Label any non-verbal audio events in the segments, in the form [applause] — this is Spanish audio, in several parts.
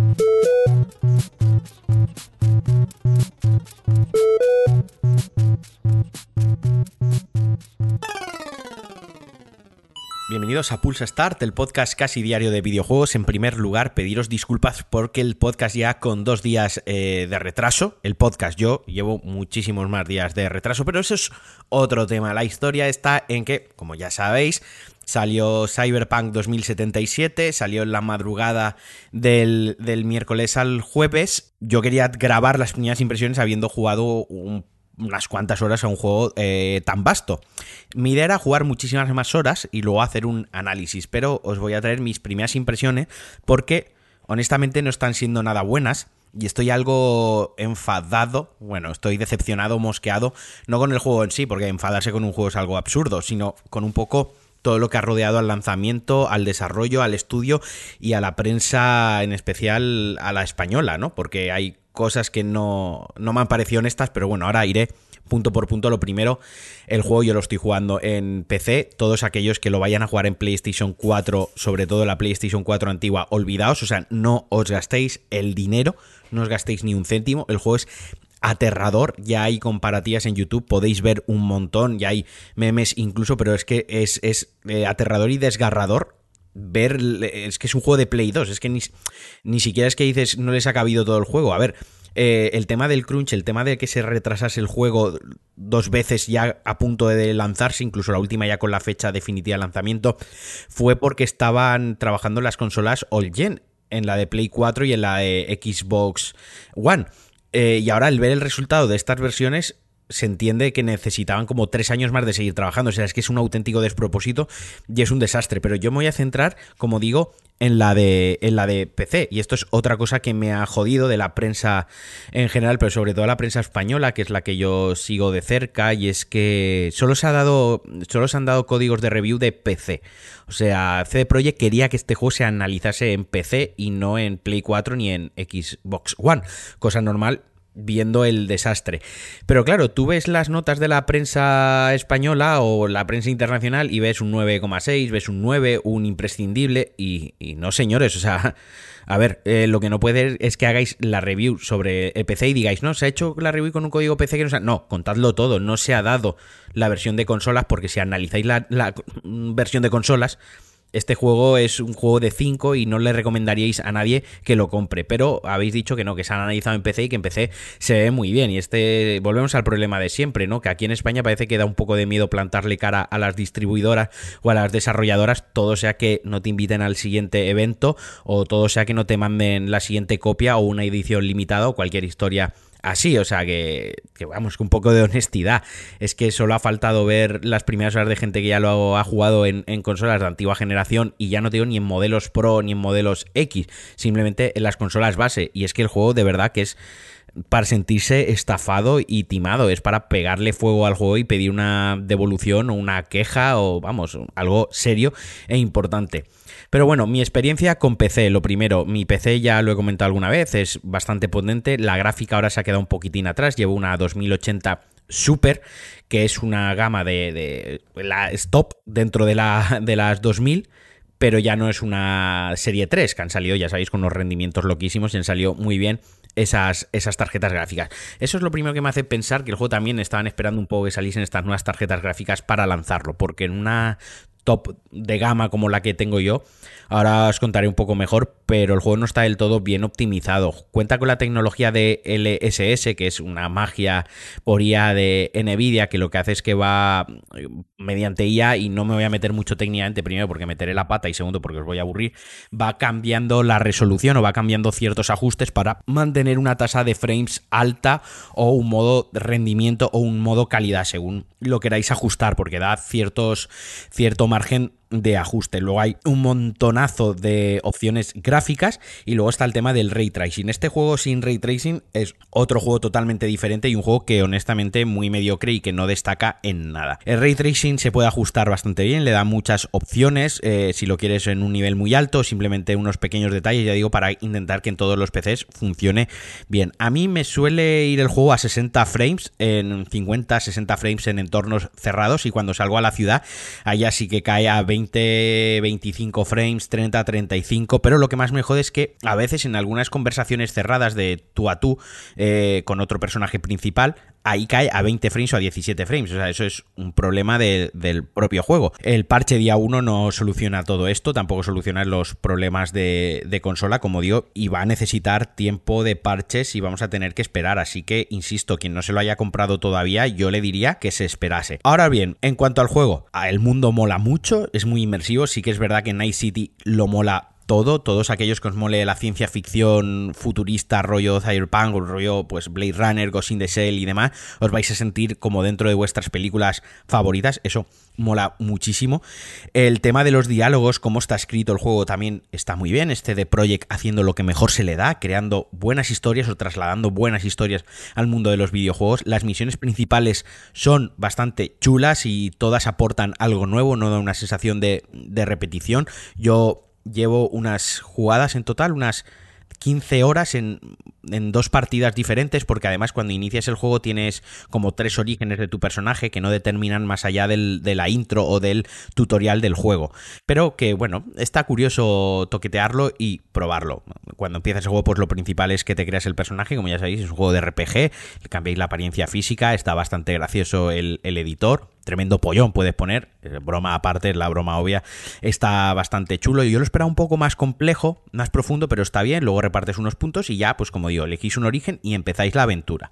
Thank you. Bienvenidos a Pulsa Start, el podcast casi diario de videojuegos. En primer lugar, pediros disculpas porque el podcast ya con dos días eh, de retraso. El podcast yo llevo muchísimos más días de retraso, pero eso es otro tema. La historia está en que, como ya sabéis, Salió Cyberpunk 2077, salió en la madrugada del, del, miércoles al jueves. Yo quería grabar las primeras impresiones habiendo jugado un unas cuantas horas a un juego eh, tan vasto. Mi idea era jugar muchísimas más horas y luego hacer un análisis, pero os voy a traer mis primeras impresiones porque honestamente no están siendo nada buenas. Y estoy algo enfadado, bueno, estoy decepcionado, mosqueado, no con el juego en sí, porque enfadarse con un juego es algo absurdo, sino con un poco todo lo que ha rodeado al lanzamiento, al desarrollo, al estudio y a la prensa, en especial a la española, ¿no? Porque hay cosas que no, no me han parecido honestas, pero bueno, ahora iré punto por punto. Lo primero, el juego yo lo estoy jugando en PC. Todos aquellos que lo vayan a jugar en PlayStation 4, sobre todo la PlayStation 4 antigua, olvidaos, o sea, no os gastéis el dinero, no os gastéis ni un céntimo. El juego es aterrador. Ya hay comparativas en YouTube, podéis ver un montón, ya hay memes incluso, pero es que es, es eh, aterrador y desgarrador ver, es que es un juego de Play 2, es que ni, ni siquiera es que dices no les ha cabido todo el juego. A ver, eh, el tema del crunch, el tema de que se retrasase el juego dos veces ya a punto de lanzarse, incluso la última ya con la fecha definitiva de lanzamiento, fue porque estaban trabajando las consolas all gen, en la de Play 4 y en la de Xbox One. Eh, y ahora al ver el resultado de estas versiones se entiende que necesitaban como tres años más de seguir trabajando. O sea, es que es un auténtico despropósito y es un desastre. Pero yo me voy a centrar, como digo, en la de, en la de PC. Y esto es otra cosa que me ha jodido de la prensa en general, pero sobre todo la prensa española, que es la que yo sigo de cerca. Y es que solo se ha dado. Solo se han dado códigos de review de PC. O sea, CD Projekt quería que este juego se analizase en PC y no en Play 4 ni en Xbox One. Cosa normal viendo el desastre. Pero claro, tú ves las notas de la prensa española o la prensa internacional y ves un 9,6, ves un 9, un imprescindible y, no señores, o sea, a ver, eh, lo que no puede es que hagáis la review sobre el PC y digáis, no, se ha hecho la review con un código PC que no se No, contadlo todo, no se ha dado la versión de consolas porque si analizáis la, la versión de consolas este juego es un juego de 5 y no le recomendaríais a nadie que lo compre. Pero habéis dicho que no, que se han analizado en PC y que en PC se ve muy bien. Y este, volvemos al problema de siempre, ¿no? Que aquí en España parece que da un poco de miedo plantarle cara a las distribuidoras o a las desarrolladoras, todo sea que no te inviten al siguiente evento o todo sea que no te manden la siguiente copia o una edición limitada o cualquier historia así, o sea que, que, vamos, un poco de honestidad. Es que solo ha faltado ver las primeras horas de gente que ya lo ha jugado en, consolas de antigua generación y ya no tengo ni en modelos Pro ni en modelos X, simplemente en las consolas base. Y es que el juego de verdad que es para sentirse estafado y timado, es para pegarle fuego al juego y pedir una devolución o una queja o vamos, algo serio e importante. Pero bueno, mi experiencia con PC, lo primero, mi PC ya lo he comentado alguna vez, es bastante potente, la gráfica ahora se ha quedado un poquitín atrás, llevo una 2080 Super, que es una gama de, la stop dentro de, la, de las 2000 pero ya no es una serie 3, que han salido, ya sabéis, con unos rendimientos loquísimos y han salido muy bien esas, esas tarjetas gráficas. Eso es lo primero que me hace pensar que el juego también estaban esperando un poco que saliesen estas nuevas tarjetas gráficas para lanzarlo, porque en una de gama como la que tengo yo. Ahora os contaré un poco mejor, pero el juego no está del todo bien optimizado. Cuenta con la tecnología de LSS, que es una magia por IA de Nvidia, que lo que hace es que va eh, mediante IA, y no me voy a meter mucho técnicamente, primero porque meteré la pata y segundo porque os voy a aburrir, va cambiando la resolución o va cambiando ciertos ajustes para mantener una tasa de frames alta o un modo rendimiento o un modo calidad, según lo queráis ajustar, porque da ciertos, cierto margen margen de ajuste. Luego hay un montonazo de opciones gráficas y luego está el tema del ray tracing. Este juego sin ray tracing es otro juego totalmente diferente y un juego que honestamente muy mediocre y que no destaca en nada. El ray tracing se puede ajustar bastante bien, le da muchas opciones eh, si lo quieres en un nivel muy alto, simplemente unos pequeños detalles, ya digo, para intentar que en todos los PCs funcione bien. A mí me suele ir el juego a 60 frames, en 50, 60 frames en entornos cerrados y cuando salgo a la ciudad, allá sí que cae a 20 20, 25 frames, 30, 35, pero lo que más me jode es que a veces en algunas conversaciones cerradas de tú a tú eh, con otro personaje principal, ahí cae a 20 frames o a 17 frames. O sea, eso es un problema del propio juego. El parche día 1 no soluciona todo esto, tampoco soluciona los problemas de, consola, como digo, y va a necesitar tiempo de parches y vamos a tener que esperar. Así que, insisto, quien no se lo haya comprado todavía, yo le diría que se esperase. Ahora bien, en cuanto al juego, el mundo mola mucho, es muy inmersivo, sí que es verdad que Night City lo mola todo, todos aquellos que os mole la ciencia ficción futurista, rollo Cyberpunk, rollo pues Blade Runner, Ghost in the Shell y demás, os vais a sentir como dentro de vuestras películas favoritas, eso mola muchísimo. El tema de los diálogos, cómo está escrito el juego también está muy bien, este de Project haciendo lo que mejor se le da, creando buenas historias o trasladando buenas historias al mundo de los videojuegos. Las misiones principales son bastante chulas y todas aportan algo nuevo, no da una sensación de repetición. Yo llevo unas jugadas en total, unas 15 horas en, en, dos partidas diferentes, porque además cuando inicias el juego tienes como tres orígenes de tu personaje que no determinan más allá del, de la intro o del tutorial del juego. Pero que bueno, está curioso toquetearlo y probarlo. Cuando empiezas el juego, pues lo principal es que te creas el personaje, como ya sabéis, es un juego de RPG, cambiáis la apariencia física, está bastante gracioso el, el editor, tremendo pollón puedes poner, eh, broma aparte, la broma obvia, está bastante chulo. Yo lo esperaba un poco más complejo, más profundo, pero está bien. Luego repartes unos puntos y ya, pues como digo, elegís un origen y empezáis la aventura.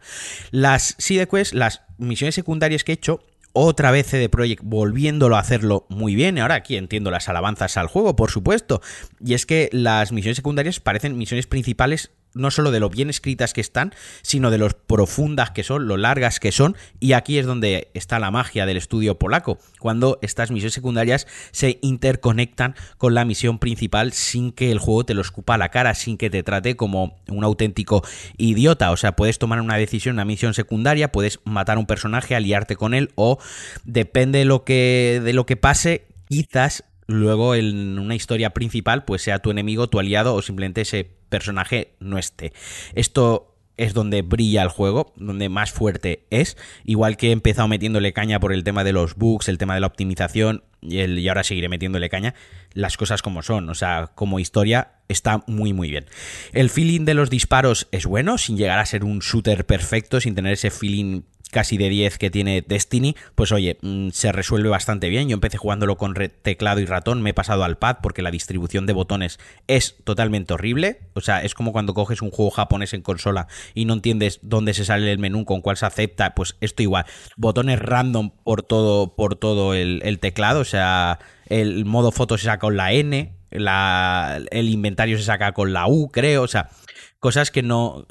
Las side quests, las misiones secundarias que he hecho, otra vez CD Projekt volviéndolo a hacerlo muy bien. Ahora aquí entiendo las alabanzas al juego, por supuesto. Y es que las misiones secundarias parecen misiones principales no solo de lo bien escritas que están, sino de lo profundas que son, lo largas que son, y aquí es donde está la magia del estudio polaco, cuando estas misiones secundarias se interconectan con la misión principal sin que el juego te lo escupa a la cara, sin que te trate como un auténtico idiota, o sea, puedes tomar una decisión, una misión secundaria, puedes matar a un personaje, aliarte con él, o depende de lo que, de lo que pase, quizás luego en una historia principal pues sea tu enemigo, tu aliado o simplemente ese personaje no esté. Esto es donde brilla el juego, donde más fuerte es. Igual que he empezado metiéndole caña por el tema de los bugs, el tema de la optimización, y, el, y ahora seguiré metiéndole caña, las cosas como son. O sea, como historia está muy muy bien. El feeling de los disparos es bueno, sin llegar a ser un shooter perfecto, sin tener ese feeling casi de 10 que tiene Destiny, pues oye, mm, se resuelve bastante bien. Yo empecé jugándolo con teclado y ratón, me he pasado al pad porque la distribución de botones es totalmente horrible. O sea, es como cuando coges un juego japonés en consola y no entiendes dónde se sale el menú, con cuál se acepta, pues esto igual. Botones random por todo, por todo el, teclado, o sea, el modo foto se saca con la N, la, el inventario se saca con la U, creo, o sea, cosas que no,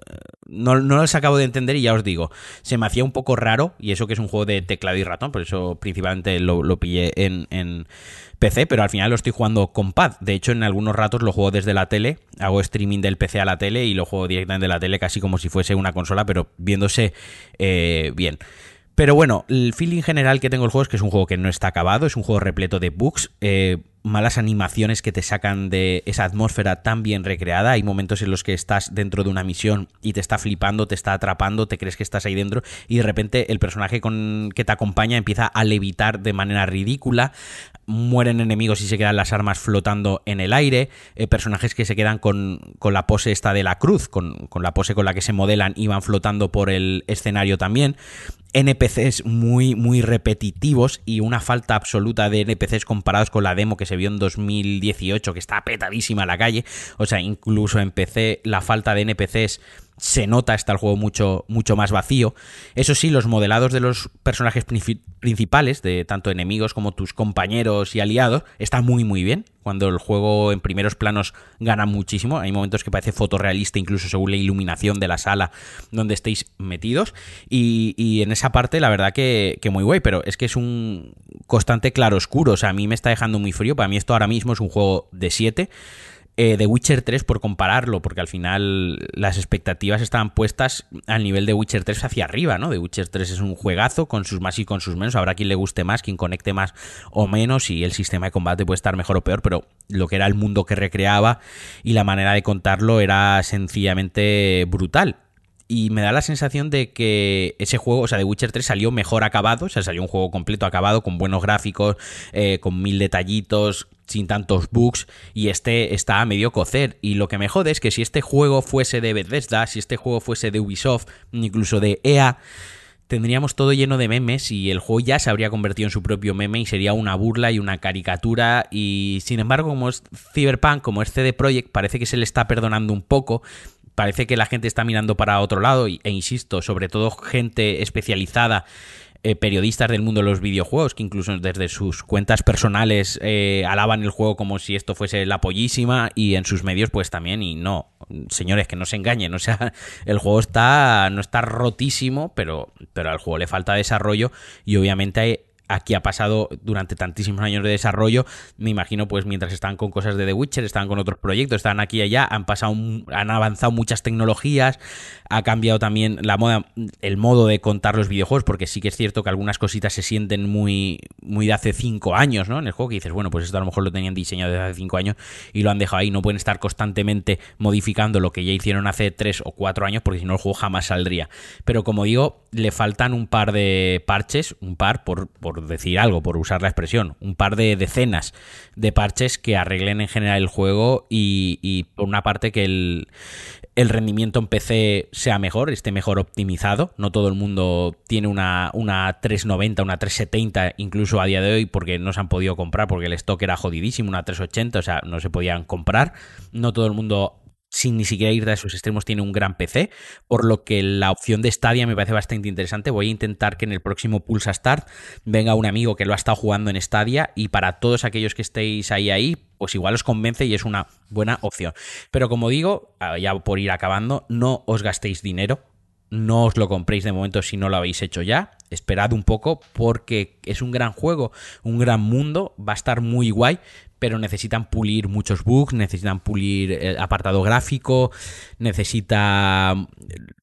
no, no las acabo de entender y ya os digo, se me hacía un poco raro, y eso que es un juego de teclado y ratón, por eso principalmente lo, lo pillé en, en, PC, pero al final lo estoy jugando con pad. De hecho, en algunos ratos lo juego desde la tele, hago streaming del PC a la tele y lo juego directamente de la tele casi como si fuese una consola, pero viéndose eh, bien. Pero bueno, el feeling general que tengo el juego es que es un juego que no está acabado, es un juego repleto de bugs, eh, malas animaciones que te sacan de esa atmósfera tan bien recreada. Hay momentos en los que estás dentro de una misión y te está flipando, te está atrapando, te crees que estás ahí dentro y de repente el personaje que te acompaña empieza a levitar de manera ridícula. Mueren enemigos y se quedan las armas flotando en el aire. Eh, personajes que se quedan con, la pose esta de la cruz, con la pose con la que se modelan y van flotando por el escenario también. NPCs muy, muy repetitivos y una falta absoluta de NPCs comparados con la demo que se vio en 2018, que está petadísima la calle. O sea, incluso en PC la falta de NPCs se nota, está el juego mucho, mucho más vacío. Eso sí, los modelados de los personajes principales, de tanto enemigos como tus compañeros y aliados, está muy muy bien. Cuando el juego en primeros planos gana muchísimo, hay momentos que parece fotorrealista, incluso según la iluminación de la sala donde estéis metidos. Y, en esa parte, la verdad que, muy guay, pero es que es un constante claro oscuro. O sea, a mí me está dejando muy frío. Para mí, esto ahora mismo es un juego de 7 eh, The Witcher 3 por compararlo, porque al final las expectativas estaban puestas al nivel de Witcher 3 hacia arriba, ¿no? The Witcher 3 es un juegazo con sus más y con sus menos, habrá quien le guste más, quien conecte más o menos y el sistema de combate puede estar mejor o peor, pero lo que era el mundo que recreaba y la manera de contarlo era sencillamente brutal. y me da la sensación de que ese juego, o sea, The Witcher 3 salió mejor acabado, o sea, salió un juego completo acabado, con buenos gráficos, eh, con mil detallitos, sin tantos bugs, y este está a medio cocer. Y lo que me jode es que si este juego fuese de Bethesda, si este juego fuese de Ubisoft, incluso de EA, tendríamos todo lleno de memes y el juego ya se habría convertido en su propio meme y sería una burla y una caricatura y sin embargo como es Cyberpunk, como es CD Projekt, parece que se le está perdonando un poco parece que la gente está mirando para otro lado e insisto, sobre todo gente especializada eh, periodistas del mundo de los videojuegos que incluso desde sus cuentas personales eh, alaban el juego como si esto fuese la pollísima y en sus medios pues también y no señores que no se engañen o sea [laughs] el juego está no está rotísimo pero pero al juego le falta desarrollo y obviamente aquí ha pasado durante tantísimos años de desarrollo. Me imagino, pues mientras están con cosas de The Witcher, están con otros proyectos, están aquí y allá, han pasado, han avanzado muchas tecnologías, ha cambiado también la moda, el modo de contar los videojuegos, porque sí que es cierto que algunas cositas se sienten muy, muy de hace cinco años, ¿no? En el juego que dices, bueno, pues esto a lo mejor lo tenían diseñado desde hace cinco años y lo han dejado ahí. No pueden estar constantemente modificando lo que ya hicieron hace tres o cuatro años, porque si no el juego jamás saldría. Pero como digo, le faltan un par de parches, un par por, por decir algo, por usar la expresión, un par de decenas de parches que arreglen en general el juego y, por una parte que el, el, rendimiento en PC sea mejor, esté mejor optimizado. No todo el mundo tiene una, una 390, una 370 incluso a día de hoy porque no se han podido comprar porque el stock era jodidísimo, una 380, o sea, no se podían comprar. No todo el mundo sin ni siquiera ir de esos extremos, tiene un gran PC, por lo que la opción de Stadia me parece bastante interesante. Voy a intentar que en el próximo Pulsa Start venga un amigo que lo ha estado jugando en Stadia y para todos aquellos que estéis ahí ahí, pues igual os convence y es una buena opción. Pero como digo, ah, ya por ir acabando, no os gastéis dinero, no os lo compréis de momento si no lo habéis hecho ya. Esperad un poco porque es un gran juego, un gran mundo, va a estar muy guay, pero necesitan pulir muchos bugs, necesitan pulir el apartado gráfico, necesita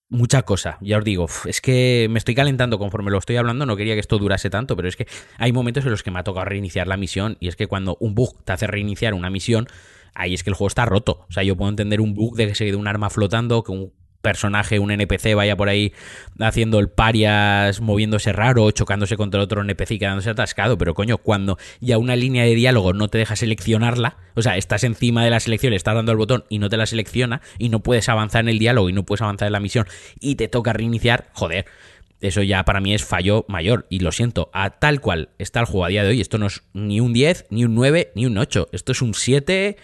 mucha cosa. Ya os digo, es que me estoy calentando conforme lo estoy hablando, no quería que esto durase tanto, pero es que hay momentos en los que me ha tocado reiniciar la misión y es que cuando un bug te hace reiniciar una misión, ahí es que el juego está roto. O sea, yo puedo entender un bug de que se quede un arma flotando, que un personaje, un NPC, vaya por ahí haciendo el parias, moviéndose raro, chocándose contra otro NPC y quedándose atascado. Pero coño, cuando ya una línea de diálogo no te deja seleccionarla, o sea, estás encima de la selección, le estás dando al botón y no te la selecciona, y no puedes avanzar en el diálogo y no puedes avanzar en la misión, y te toca reiniciar, joder. Eso ya para mí es fallo mayor. Y lo siento, a tal cual está el juego a día de hoy, esto no es ni un 10, ni un 9, ni un 8. Esto es un 7,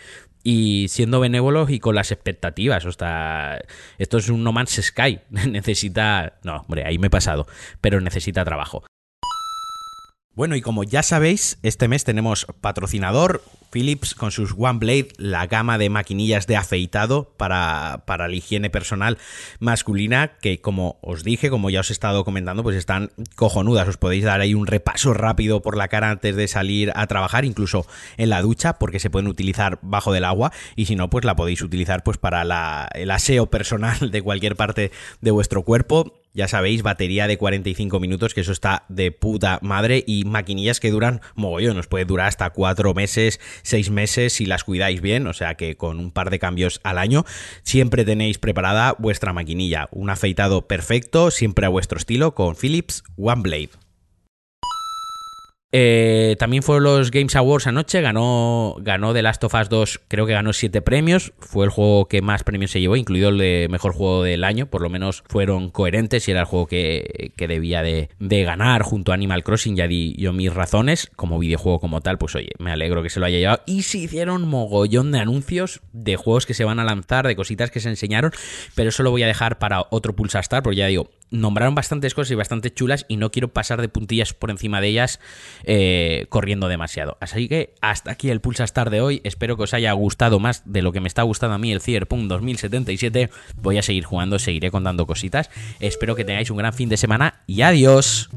y siendo benévolos y con las expectativas. O sea, esto es un No Man's Sky. [laughs] necesita. No, hombre, ahí me he pasado. Pero necesita trabajo. Bueno, y como ya sabéis, este mes tenemos patrocinador Philips con sus One Blade, la gama de maquinillas de afeitado para, para, la higiene personal masculina, que como os dije, como ya os he estado comentando, pues están cojonudas. Os podéis dar ahí un repaso rápido por la cara antes de salir a trabajar, incluso en la ducha, porque se pueden utilizar bajo del agua, y si no, pues la podéis utilizar pues para la, el aseo personal de cualquier parte de vuestro cuerpo ya sabéis, batería de 45 minutos, que eso está de puta madre, y maquinillas que duran mogollón, nos puede durar hasta 4 meses, 6 meses si las cuidáis bien, o sea que con un par de cambios al año siempre tenéis preparada vuestra maquinilla, un afeitado perfecto, siempre a vuestro estilo, con Philips One Blade. Eh, también fueron los Games Awards anoche, ganó, ganó The Last of Us 2, creo que ganó 7 premios, fue el juego que más premios se llevó, incluido el de mejor juego del año, por lo menos fueron coherentes y era el juego que, debía de, ganar junto a Animal Crossing, ya di yo mis razones, como videojuego como tal, pues oye, me alegro que se lo haya llevado. Y se hicieron mogollón de anuncios de juegos que se van a lanzar, de cositas que se enseñaron, pero eso lo voy a dejar para otro Pulsar Star, porque ya digo, nombraron bastantes cosas y bastante chulas y no quiero pasar de puntillas por encima de ellas eh, corriendo demasiado. Así que hasta aquí el Pulsa Star de hoy. Espero que os haya gustado más de lo que me está gustando a mí el Cyberpunk 2077. Voy a seguir jugando, seguiré contando cositas. Espero que tengáis un gran fin de semana y adiós.